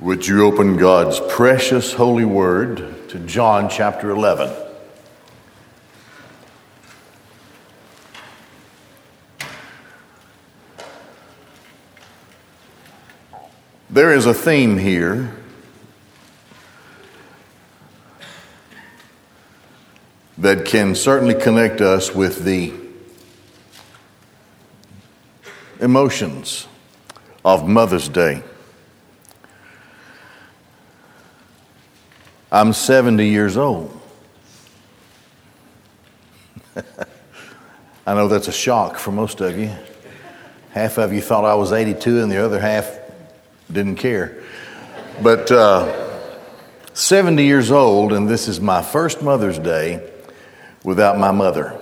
Would you open God's precious holy word to John chapter 11? There is a theme here that can certainly connect us with the emotions of Mother's Day. I'm 70 years old. I know that's a shock for most of you. Half of you thought I was 82, and the other half didn't care. But uh, 70 years old, and this is my first Mother's Day without my mother.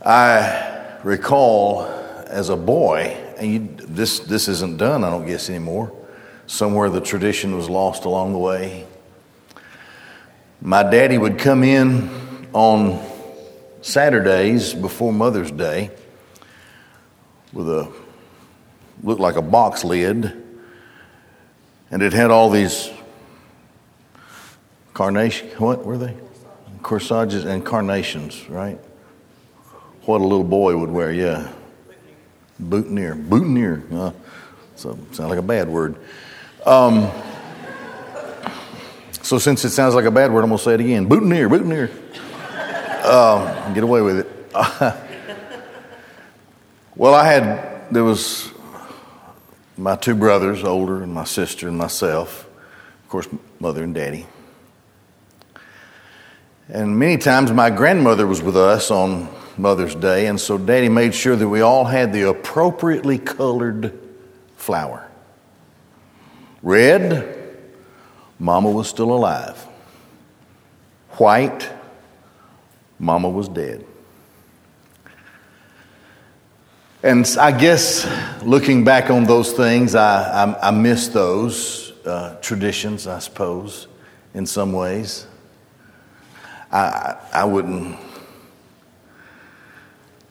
I recall as a boy, and you, this, this isn't done, I don't guess, anymore. Somewhere the tradition was lost along the way. My daddy would come in on Saturdays before Mother's Day with a looked like a box lid, and it had all these carnation. What were they? Corsages and carnations, right? What a little boy would wear, yeah. Boutonniere, boutonniere. Uh, so sound like a bad word. Um, so since it sounds like a bad word, I'm gonna say it again. Boutonniere, boutonniere. Um, get away with it. well, I had there was my two brothers, older, and my sister and myself, of course, mother and daddy. And many times my grandmother was with us on Mother's Day, and so daddy made sure that we all had the appropriately colored flower. Red, mama was still alive. White, mama was dead. And I guess looking back on those things, I, I, I miss those uh, traditions, I suppose, in some ways. I, I wouldn't.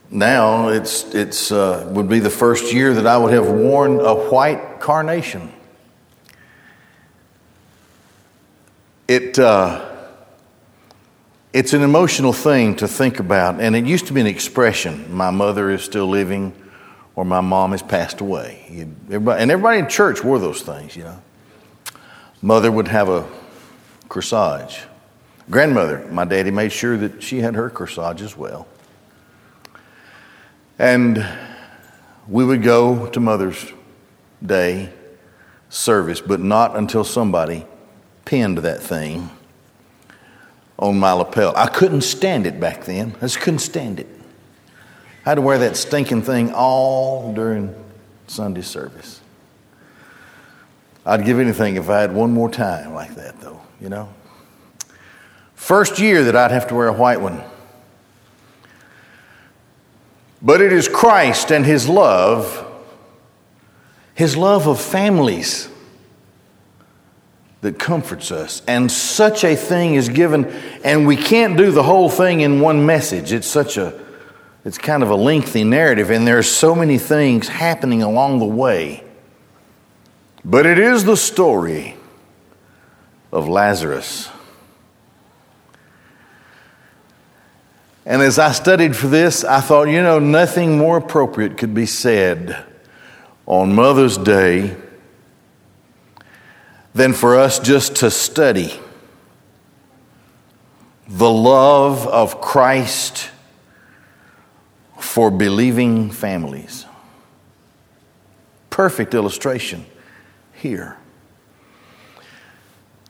Now it's it's uh, would be the first year that I would have worn a white carnation. It uh, it's an emotional thing to think about, and it used to be an expression. My mother is still living, or my mom has passed away. Everybody, and everybody in church wore those things, you know. Mother would have a corsage. Grandmother, my daddy made sure that she had her corsage as well. And we would go to Mother's Day service, but not until somebody pinned that thing on my lapel. I couldn't stand it back then. I just couldn't stand it. I had to wear that stinking thing all during Sunday service. I'd give anything if I had one more time like that, though, you know? First year that I'd have to wear a white one. But it is Christ and His love, His love of families, that comforts us. And such a thing is given, and we can't do the whole thing in one message. It's such a, it's kind of a lengthy narrative, and there are so many things happening along the way. But it is the story of Lazarus. And as I studied for this, I thought, you know, nothing more appropriate could be said on Mother's Day than for us just to study the love of Christ for believing families. Perfect illustration here.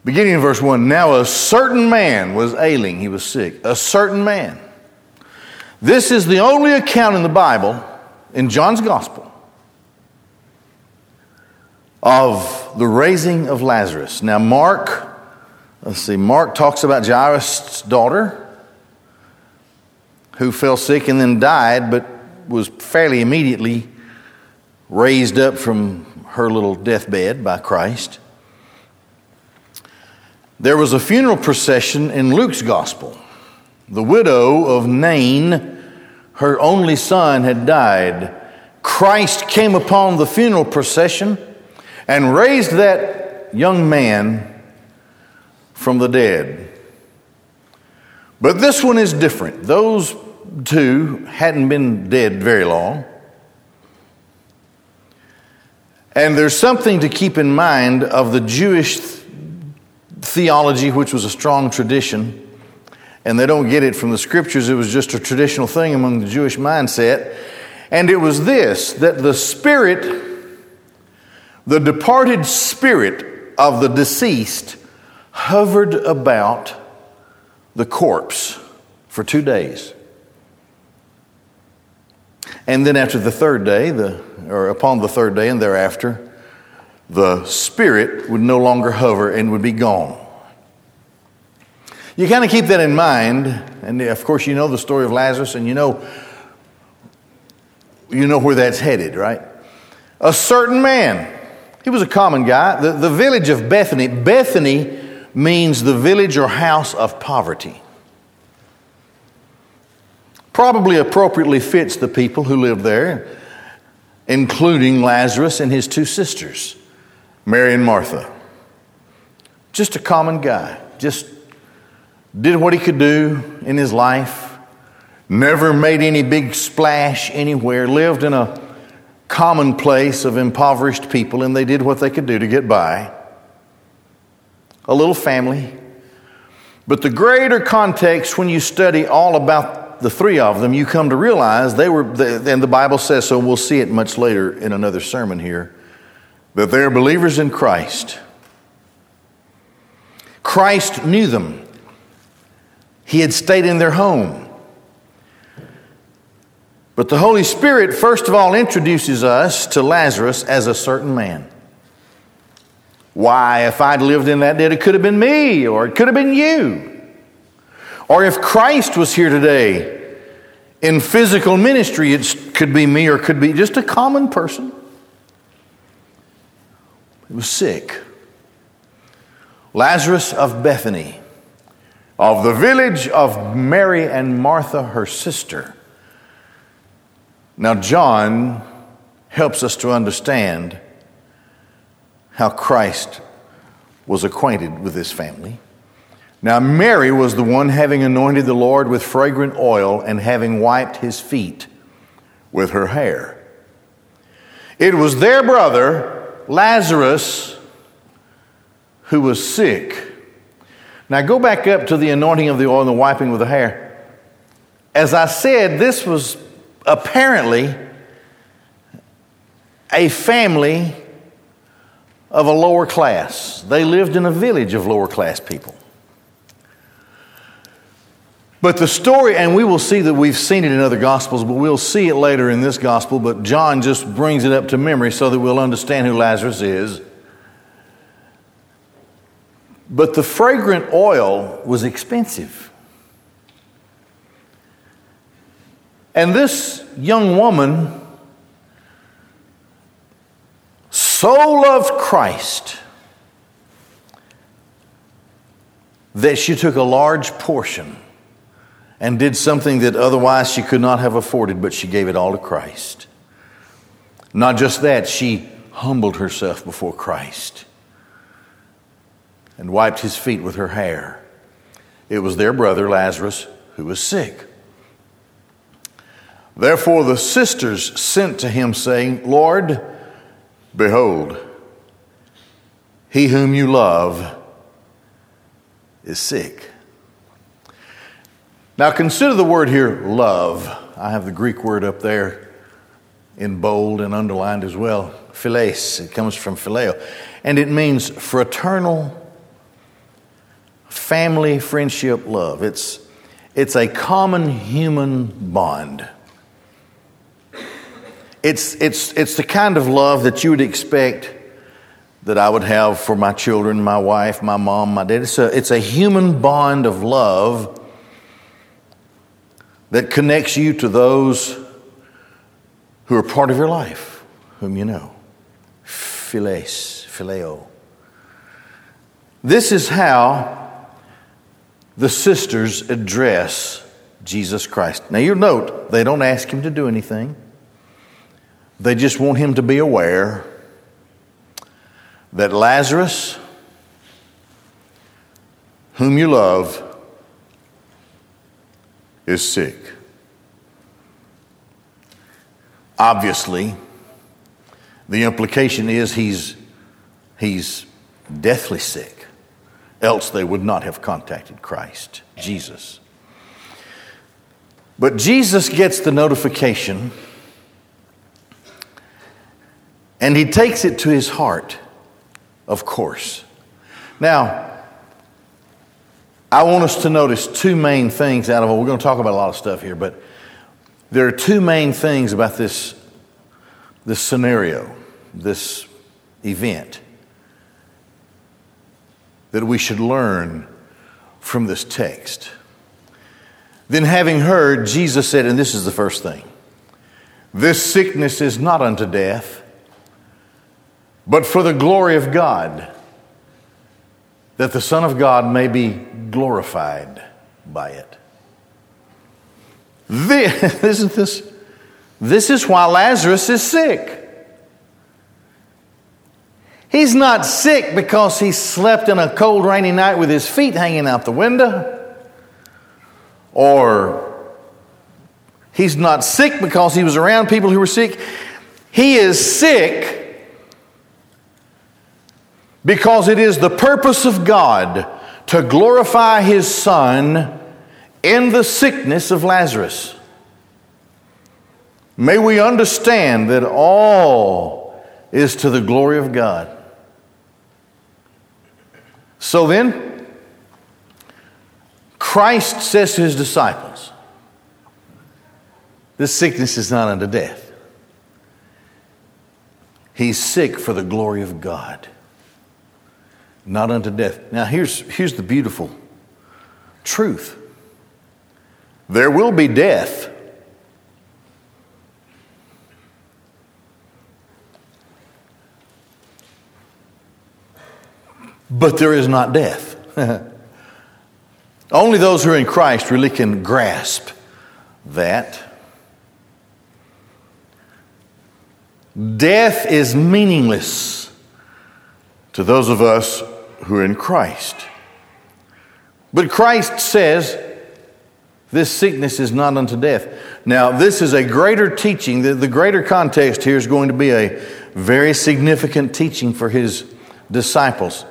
Beginning in verse 1 Now a certain man was ailing, he was sick. A certain man. This is the only account in the Bible, in John's Gospel, of the raising of Lazarus. Now, Mark, let's see, Mark talks about Jairus' daughter who fell sick and then died, but was fairly immediately raised up from her little deathbed by Christ. There was a funeral procession in Luke's gospel. The widow of Nain, her only son, had died. Christ came upon the funeral procession and raised that young man from the dead. But this one is different. Those two hadn't been dead very long. And there's something to keep in mind of the Jewish theology, which was a strong tradition. And they don't get it from the scriptures, it was just a traditional thing among the Jewish mindset. And it was this that the spirit, the departed spirit of the deceased, hovered about the corpse for two days. And then after the third day, the, or upon the third day and thereafter, the spirit would no longer hover and would be gone. You kind of keep that in mind, and of course you know the story of Lazarus, and you know you know where that's headed, right? A certain man. He was a common guy. The, the village of Bethany, Bethany means the village or house of poverty. Probably appropriately fits the people who lived there, including Lazarus and his two sisters, Mary and Martha. Just a common guy, just did what he could do in his life, never made any big splash anywhere, lived in a common place of impoverished people, and they did what they could do to get by. A little family. But the greater context, when you study all about the three of them, you come to realize they were, and the Bible says so, we'll see it much later in another sermon here, that they're believers in Christ. Christ knew them. He had stayed in their home. But the Holy Spirit, first of all, introduces us to Lazarus as a certain man. Why, if I'd lived in that day, it could have been me, or it could have been you. Or if Christ was here today in physical ministry, it could be me, or could be just a common person. He was sick. Lazarus of Bethany of the village of Mary and Martha, her sister. Now, John helps us to understand how Christ was acquainted with this family. Now, Mary was the one having anointed the Lord with fragrant oil and having wiped his feet with her hair. It was their brother, Lazarus, who was sick. Now go back up to the anointing of the oil and the wiping with the hair. As I said, this was apparently a family of a lower class. They lived in a village of lower class people. But the story, and we will see that we've seen it in other gospels, but we'll see it later in this gospel. But John just brings it up to memory so that we'll understand who Lazarus is. But the fragrant oil was expensive. And this young woman so loved Christ that she took a large portion and did something that otherwise she could not have afforded, but she gave it all to Christ. Not just that, she humbled herself before Christ and wiped his feet with her hair. It was their brother Lazarus who was sick. Therefore the sisters sent to him, saying, Lord, behold, he whom you love is sick. Now consider the word here, love. I have the Greek word up there in bold and underlined as well. Philes. It comes from phileo. And it means fraternal family, friendship, love. It's, it's a common human bond. It's, it's, it's the kind of love that you would expect that I would have for my children, my wife, my mom, my dad. It's a, it's a human bond of love that connects you to those who are part of your life, whom you know. Philes, phileo. This is how the sisters address Jesus Christ. Now, you'll note they don't ask him to do anything, they just want him to be aware. that Lazarus, whom you love, is sick. Obviously, the implication is he's, he's deathly sick, else they would not have contacted Christ, Jesus. But Jesus gets the notification and he takes it to his heart, of course. Now, I want us to notice two main things out of it. We're going to talk about a lot of stuff here, but there are two main things about this, this scenario, this event, that we should learn from this text. Then, having heard, Jesus said, and this is the first thing this sickness is not unto death, but for the glory of God, that the Son of God may be glorified by it. This, isn't this? This is why Lazarus is sick. He's not sick because he slept in a cold, rainy night with his feet hanging out the window. Or he's not sick because he was around people who were sick. He is sick because it is the purpose of God to glorify his Son in the sickness of Lazarus. May we understand that all is to the glory of God. So then, Christ says to his disciples, This sickness is not unto death. He's sick for the glory of God, not unto death. Now, here's, here's the beautiful truth there will be death. But there is not death. Only those who are in Christ really can grasp that. Death is meaningless to those of us who are in Christ. But Christ says, This sickness is not unto death. Now, this is a greater teaching. The, the greater context here is going to be a very significant teaching for his disciples.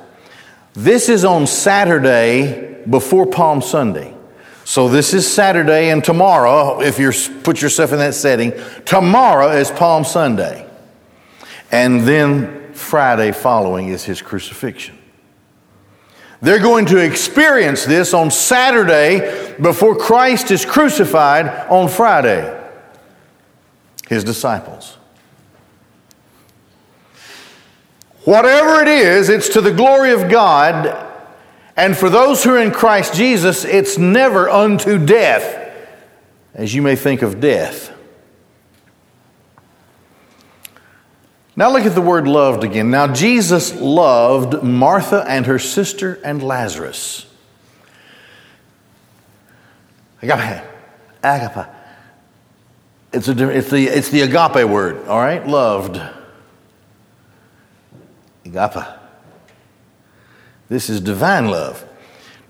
This is on Saturday before Palm Sunday. So this is Saturday, and tomorrow, if you put yourself in that setting, tomorrow is Palm Sunday. And then Friday following is his crucifixion. They're going to experience this on Saturday before Christ is crucified on Friday. His disciples. Whatever it is, it's to the glory of God and for those who are in Christ Jesus, it's never unto death, as you may think of death. Now look at the word loved again. Now Jesus loved Martha and her sister and Lazarus. Agape. Agape. It's, a, it's, the, it's the agape word, all right? Loved. Agape. This is divine love.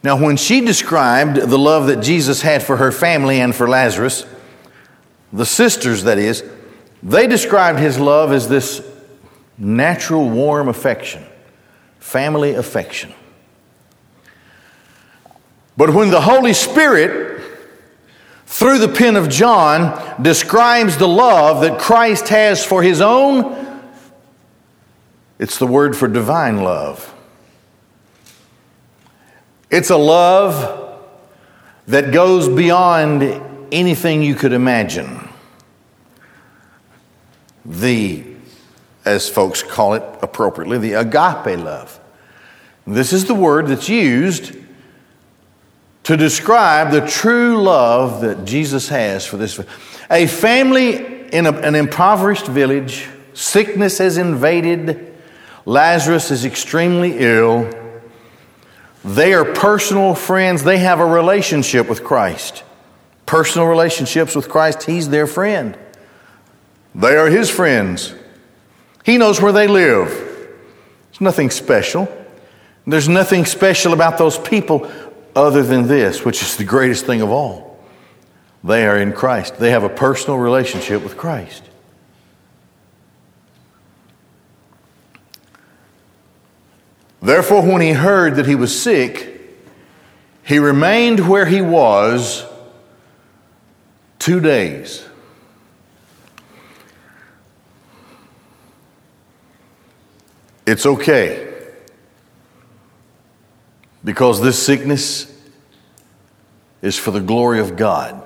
Now, when she described the love that Jesus had for her family and for Lazarus, the sisters, that is, they described his love as this natural, warm affection, family affection. But when the Holy Spirit, through the pen of John, describes the love that Christ has for his own, it's the word for divine love. It's a love that goes beyond anything you could imagine. The, as folks call it appropriately, the agape love. This is the word that's used to describe the true love that Jesus has for this. A family in a, an impoverished village, sickness has invaded, Lazarus is extremely ill. They are personal friends. They have a relationship with Christ. Personal relationships with Christ. He's their friend. They are His friends. He knows where they live. It's nothing special. There's nothing special about those people other than this, which is the greatest thing of all. They are in Christ, they have a personal relationship with Christ. Therefore, when he heard that he was sick, he remained where he was two days. It's okay because this sickness is for the glory of God.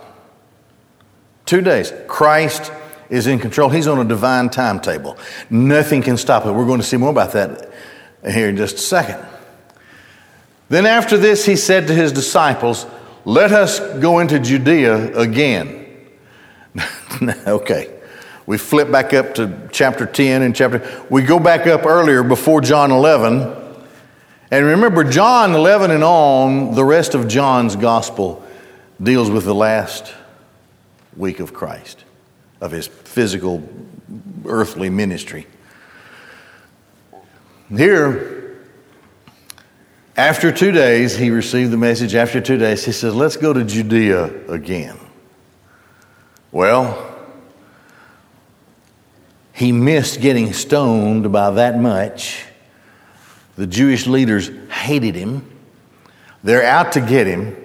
Two days. Christ is in control. He's on a divine timetable. Nothing can stop it. We're going to see more about that here in just a second. Then after this, he said to his disciples, Let us go into Judea again. okay. We flip back up to chapter 10 and chapter. We go back up earlier before John 11. And remember, John 11 and on, the rest of John's gospel deals with the last week of Christ, of his physical, earthly ministry. Here, after two days, he received the message. After two days, he says, Let's go to Judea again. Well, he missed getting stoned by that much. The Jewish leaders hated him. They're out to get him.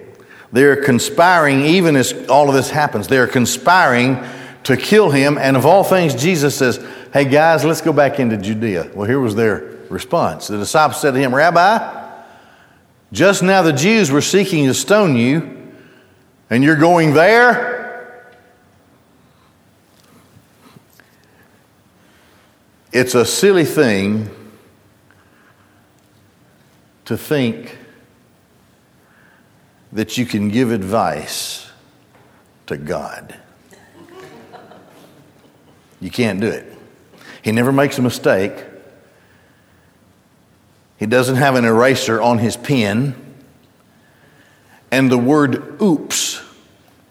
They're conspiring, even as all of this happens, they're conspiring to kill him. And of all things, Jesus says, Hey guys, let's go back into Judea. Well, here was their response. The disciples said to him, Rabbi, just now the Jews were seeking to stone you, and you're going there? It's a silly thing to think that you can give advice to God. You can't do it. He never makes a mistake. He doesn't have an eraser on his pen. And the word oops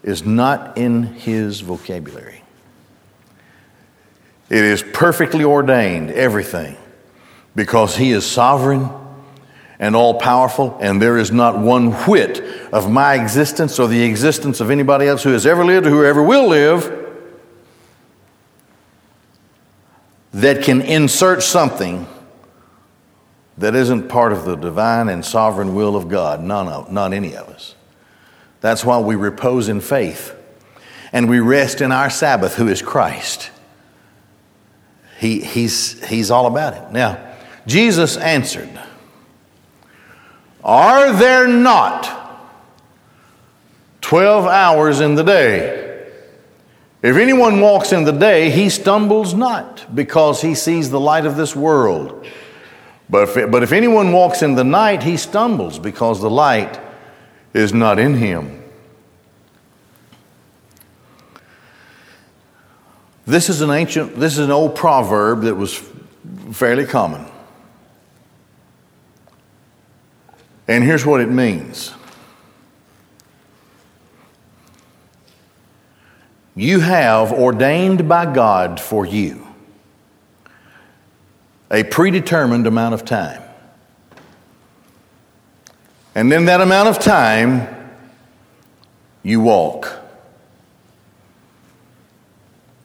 is not in his vocabulary. It is perfectly ordained, everything, because he is sovereign and all powerful, and there is not one whit of my existence or the existence of anybody else who has ever lived or who ever will live that can insert something that isn't part of the divine and sovereign will of God. None of, not any of us. That's why we repose in faith and we rest in our Sabbath, who is Christ. He, he's, he's all about it. Now, Jesus answered, Are there not 12 hours in the day? If anyone walks in the day, he stumbles not because he sees the light of this world. But if, but if anyone walks in the night, he stumbles because the light is not in him. This is an ancient, this is an old proverb that was fairly common. And here's what it means You have ordained by God for you a predetermined amount of time. And in that amount of time, you walk.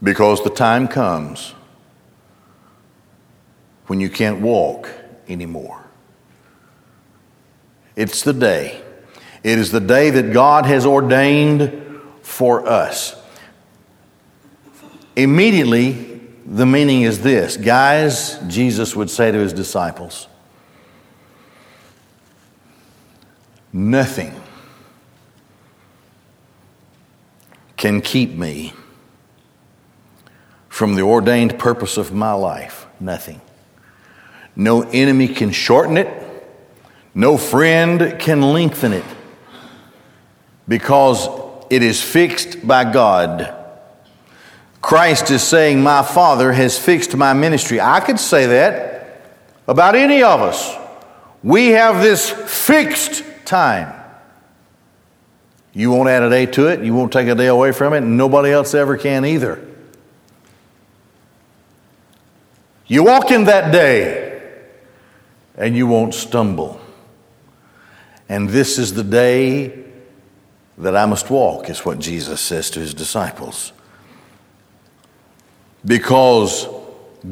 Because the time comes when you can't walk anymore. It's the day. It is the day that God has ordained for us. Immediately, the meaning is this Guys, Jesus would say to his disciples, nothing can keep me from the ordained purpose of my life. Nothing. No enemy can shorten it, no friend can lengthen it because it is fixed by God Christ is saying, My Father has fixed my ministry. I could say that about any of us. We have this fixed time. You won't add a day to it, you won't take a day away from it, and nobody else ever can either. You walk in that day, and you won't stumble. And this is the day that I must walk, is what Jesus says to his disciples. Because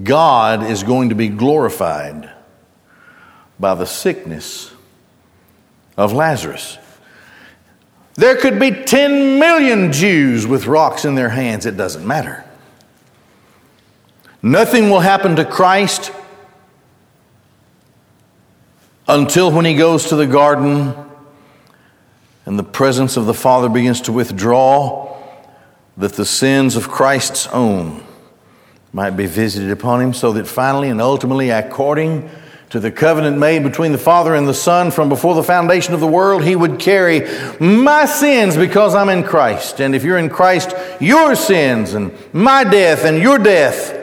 God is going to be glorified by the sickness of Lazarus. There could be 10 million Jews with rocks in their hands, it doesn't matter. Nothing will happen to Christ until when he goes to the garden and the presence of the Father begins to withdraw, that the sins of Christ's own might be visited upon him, so that finally and ultimately, according to the covenant made between the Father and the Son from before the foundation of the world, he would carry my sins because I'm in Christ. And if you're in Christ, your sins and my death and your death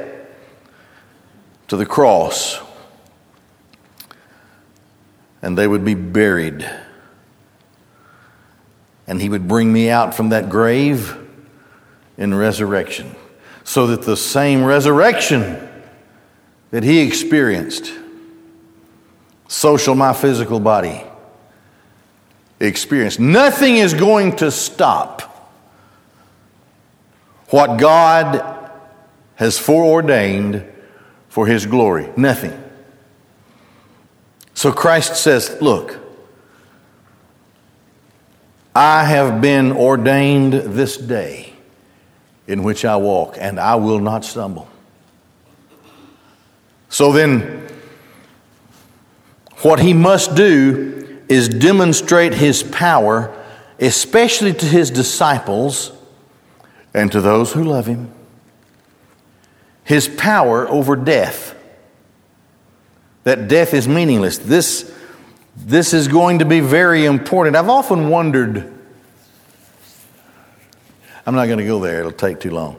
to the cross. And they would be buried. And he would bring me out from that grave in resurrection so that the same resurrection that he experienced, so shall my physical body experience. Nothing is going to stop what God has foreordained for his glory. Nothing. So Christ says, Look, I have been ordained this day in which I walk, and I will not stumble. So then, what he must do is demonstrate his power, especially to his disciples and to those who love him. His power over death. That death is meaningless. This, this is going to be very important. I've often wondered I'm not going to go there, it'll take too long.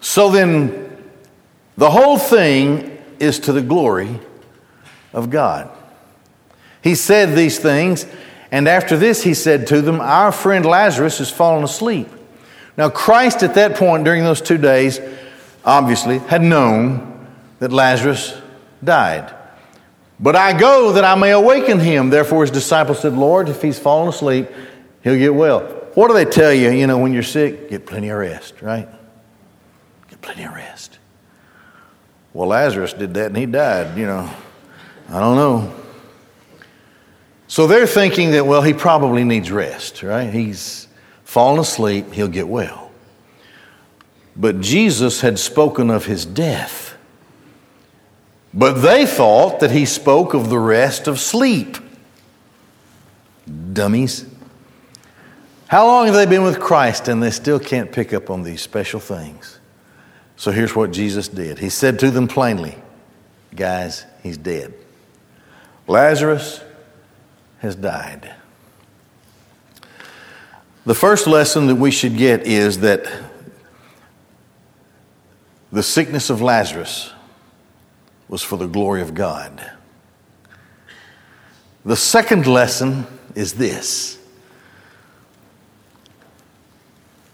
So then, the whole thing is to the glory of God. He said these things, and after this, he said to them, Our friend Lazarus has fallen asleep. Now, Christ at that point during those two days, obviously, had known that Lazarus died. But I go that I may awaken him. Therefore, his disciples said, Lord, if he's fallen asleep, he'll get well. What do they tell you, you know, when you're sick? Get plenty of rest, right? Get plenty of rest. Well, Lazarus did that and he died, you know. I don't know. So they're thinking that, well, he probably needs rest, right? He's fallen asleep, he'll get well. But Jesus had spoken of his death. But they thought that he spoke of the rest of sleep. Dummies. How long have they been with Christ and they still can't pick up on these special things? So here's what Jesus did He said to them plainly, Guys, he's dead. Lazarus has died. The first lesson that we should get is that the sickness of Lazarus was for the glory of God. The second lesson is this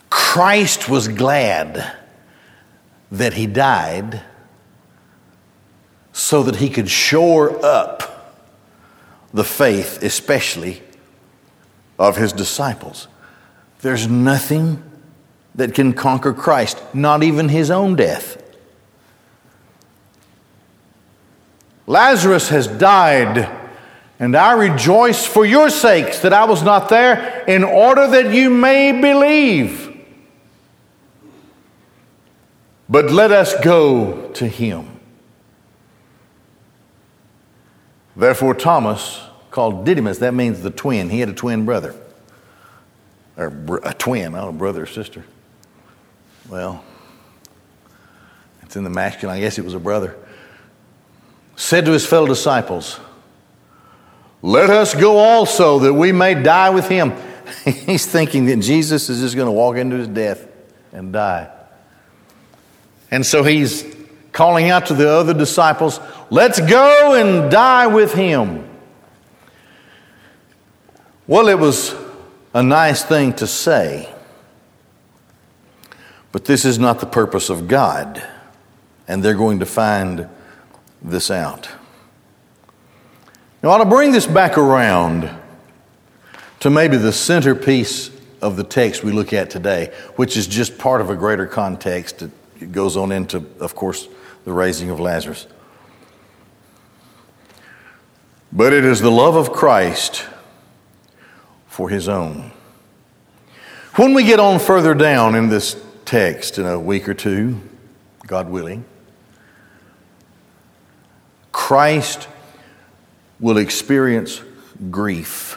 Christ was glad that he died so that he could shore up the faith, especially of his disciples. There's nothing that can conquer Christ, not even his own death. Lazarus has died, and I rejoice for your sakes that I was not there, in order that you may believe. But let us go to him. Therefore, Thomas, called Didymus, that means the twin. He had a twin brother, or a twin, don't know, brother or sister. Well, it's in the masculine, I guess it was a brother. Said to his fellow disciples, Let us go also that we may die with him. He's thinking that Jesus is just going to walk into his death and die. And so he's calling out to the other disciples, let's go and die with him. Well, it was a nice thing to say, but this is not the purpose of God, and they're going to find this out. Now, I want to bring this back around to maybe the centerpiece of the text we look at today, which is just part of a greater context. It goes on into, of course, the raising of Lazarus. But it is the love of Christ for his own. When we get on further down in this text in a week or two, God willing, Christ will experience grief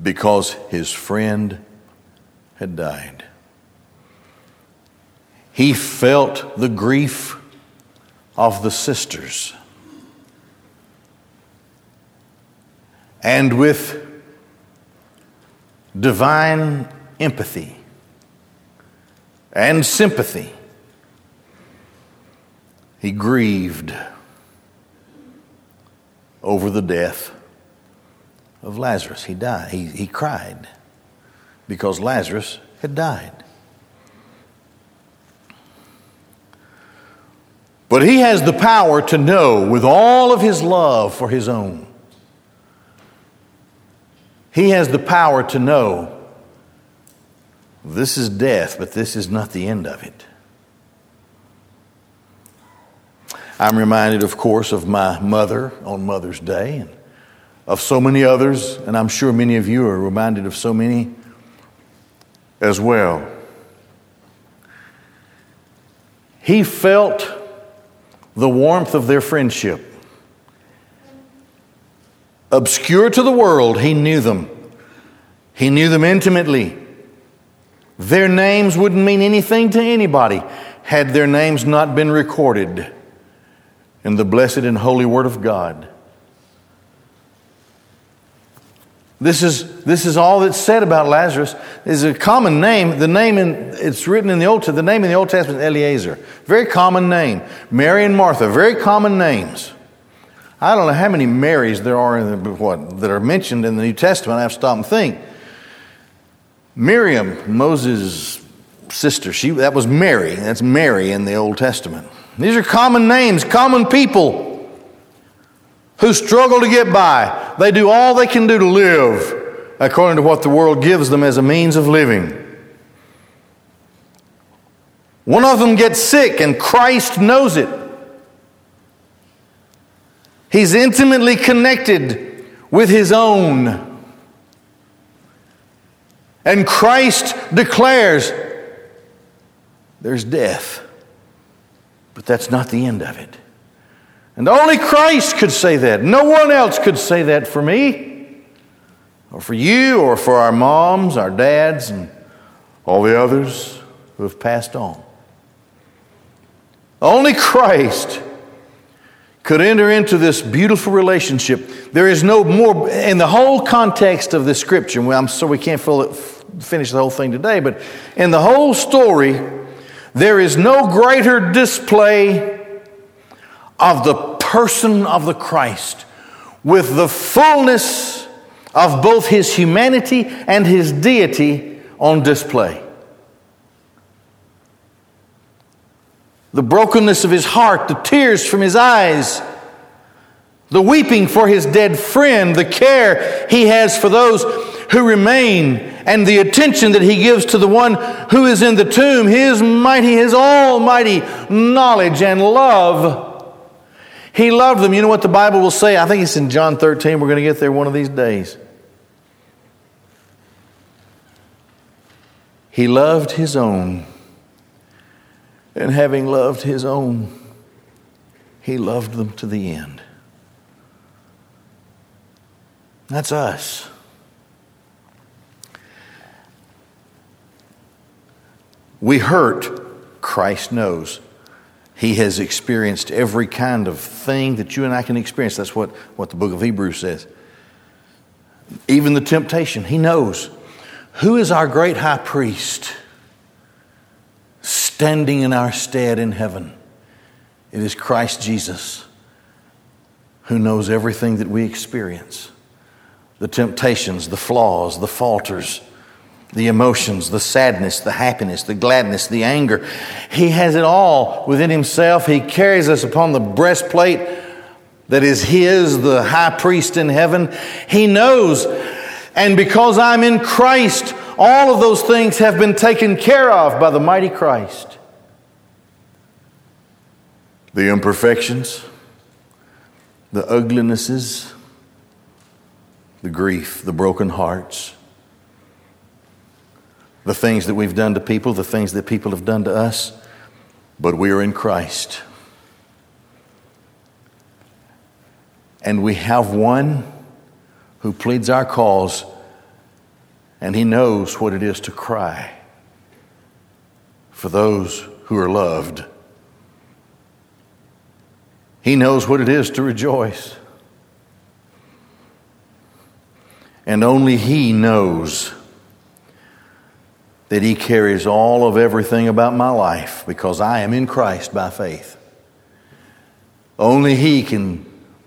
because his friend had died. He felt the grief of the sisters. And with divine empathy and sympathy, he grieved over the death of Lazarus. He died. He, he cried because Lazarus had died. But he has the power to know with all of his love for his own. He has the power to know this is death, but this is not the end of it. I'm reminded, of course, of my mother on Mother's Day and of so many others, and I'm sure many of you are reminded of so many as well. He felt the warmth of their friendship. Obscure to the world, he knew them. He knew them intimately. Their names wouldn't mean anything to anybody had their names not been recorded in the blessed and holy Word of God. This is, this is all that's said about Lazarus. is a common name. The name in, it's written in the Old Testament. the name in the Old Testament is Eliezer. Very common name. Mary and Martha, very common names. I don't know how many Marys there are in the, what, that are mentioned in the New Testament. I have to stop and think. Miriam, Moses' sister, she, that was Mary. That's Mary in the Old Testament. These are common names, common people who struggle to get by. They do all they can do to live according to what the world gives them as a means of living. One of them gets sick, and Christ knows it. He's intimately connected with his own. And Christ declares there's death, but that's not the end of it. And only Christ could say that. No one else could say that for me, or for you, or for our moms, our dads, and all the others who have passed on. Only Christ could enter into this beautiful relationship. There is no more, in the whole context of the scripture, I'm sorry we can't finish the whole thing today, but in the whole story, there is no greater display of the person of the Christ with the fullness of both his humanity and his deity on display. The brokenness of his heart, the tears from his eyes, the weeping for his dead friend, the care he has for those who remain, and the attention that he gives to the one who is in the tomb, his mighty, his almighty knowledge and love he loved them. You know what the Bible will say? I think it's in John 13. We're going to get there one of these days. He loved his own. And having loved his own, he loved them to the end. That's us. We hurt, Christ knows. He has experienced every kind of thing that you and I can experience. That's what, what the book of Hebrews says. Even the temptation, He knows. Who is our great high priest standing in our stead in heaven? It is Christ Jesus who knows everything that we experience the temptations, the flaws, the falters the emotions, the sadness, the happiness, the gladness, the anger. He has it all within himself. He carries us upon the breastplate that is His, the high priest in heaven. He knows. And because I'm in Christ, all of those things have been taken care of by the mighty Christ. The imperfections, the uglinesses, the grief, the broken hearts, the things that we've done to people, the things that people have done to us, but we are in Christ. And we have one who pleads our cause, and he knows what it is to cry for those who are loved. He knows what it is to rejoice. And only He knows that He carries all of everything about my life because I am in Christ by faith. Only He can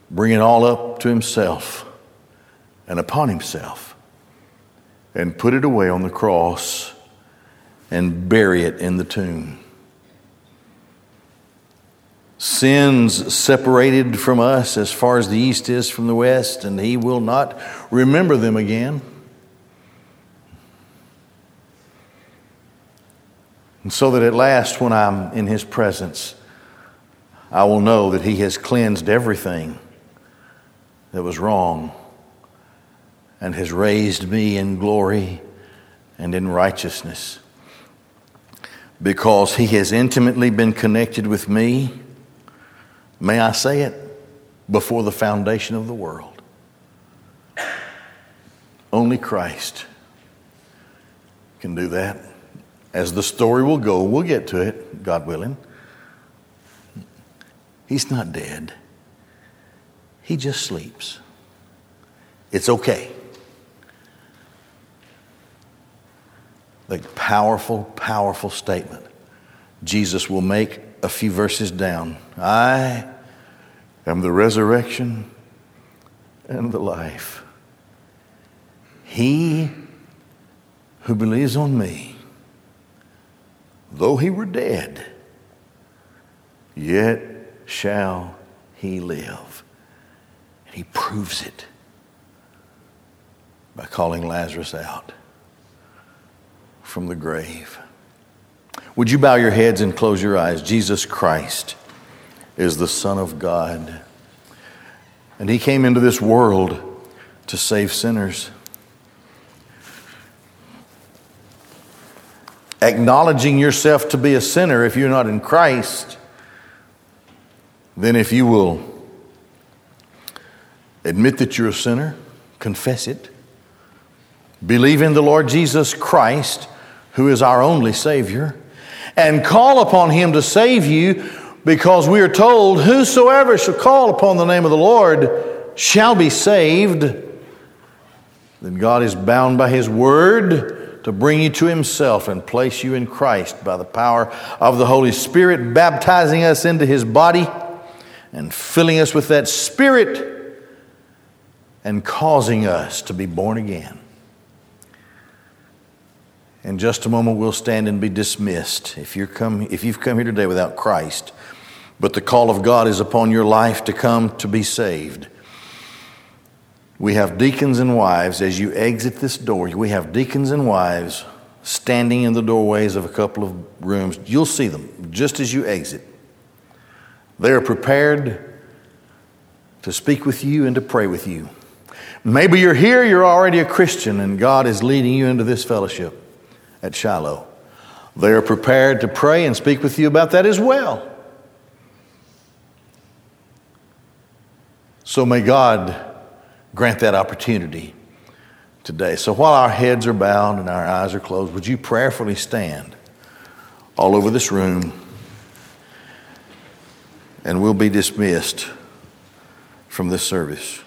bring it all up to Himself and upon Himself and put it away on the cross and bury it in the tomb. Sins separated from us as far as the east is from the west, and He will not remember them again. So that at last, when I'm in His presence, I will know that He has cleansed everything that was wrong and has raised me in glory and in righteousness. Because He has intimately been connected with me, may I say it, before the foundation of the world. Only Christ can do that as the story will go, we'll get to it, God willing. He's not dead, he just sleeps. It's okay. The powerful, powerful statement Jesus will make a few verses down. I am the resurrection and the life. He who believes on me though he were dead, yet shall he live. And he proves it by calling Lazarus out from the grave. Would you bow your heads and close your eyes? Jesus Christ is the Son of God. And he came into this world to save sinners. Acknowledging yourself to be a sinner if you're not in Christ, then if you will admit that you're a sinner, confess it, believe in the Lord Jesus Christ, who is our only Savior, and call upon Him to save you, because we are told, Whosoever shall call upon the name of the Lord shall be saved. Then God is bound by His word to bring you to Himself and place you in Christ by the power of the Holy Spirit, baptizing us into His body and filling us with that Spirit and causing us to be born again. In just a moment, we'll stand and be dismissed. If, you're come, if you've come here today without Christ, but the call of God is upon your life to come to be saved, we have deacons and wives as you exit this door. We have deacons and wives standing in the doorways of a couple of rooms. You'll see them just as you exit. They are prepared to speak with you and to pray with you. Maybe you're here, you're already a Christian, and God is leading you into this fellowship at Shiloh. They are prepared to pray and speak with you about that as well. So may God grant that opportunity today. So while our heads are bowed and our eyes are closed, would you prayerfully stand all over this room? And we'll be dismissed from this service.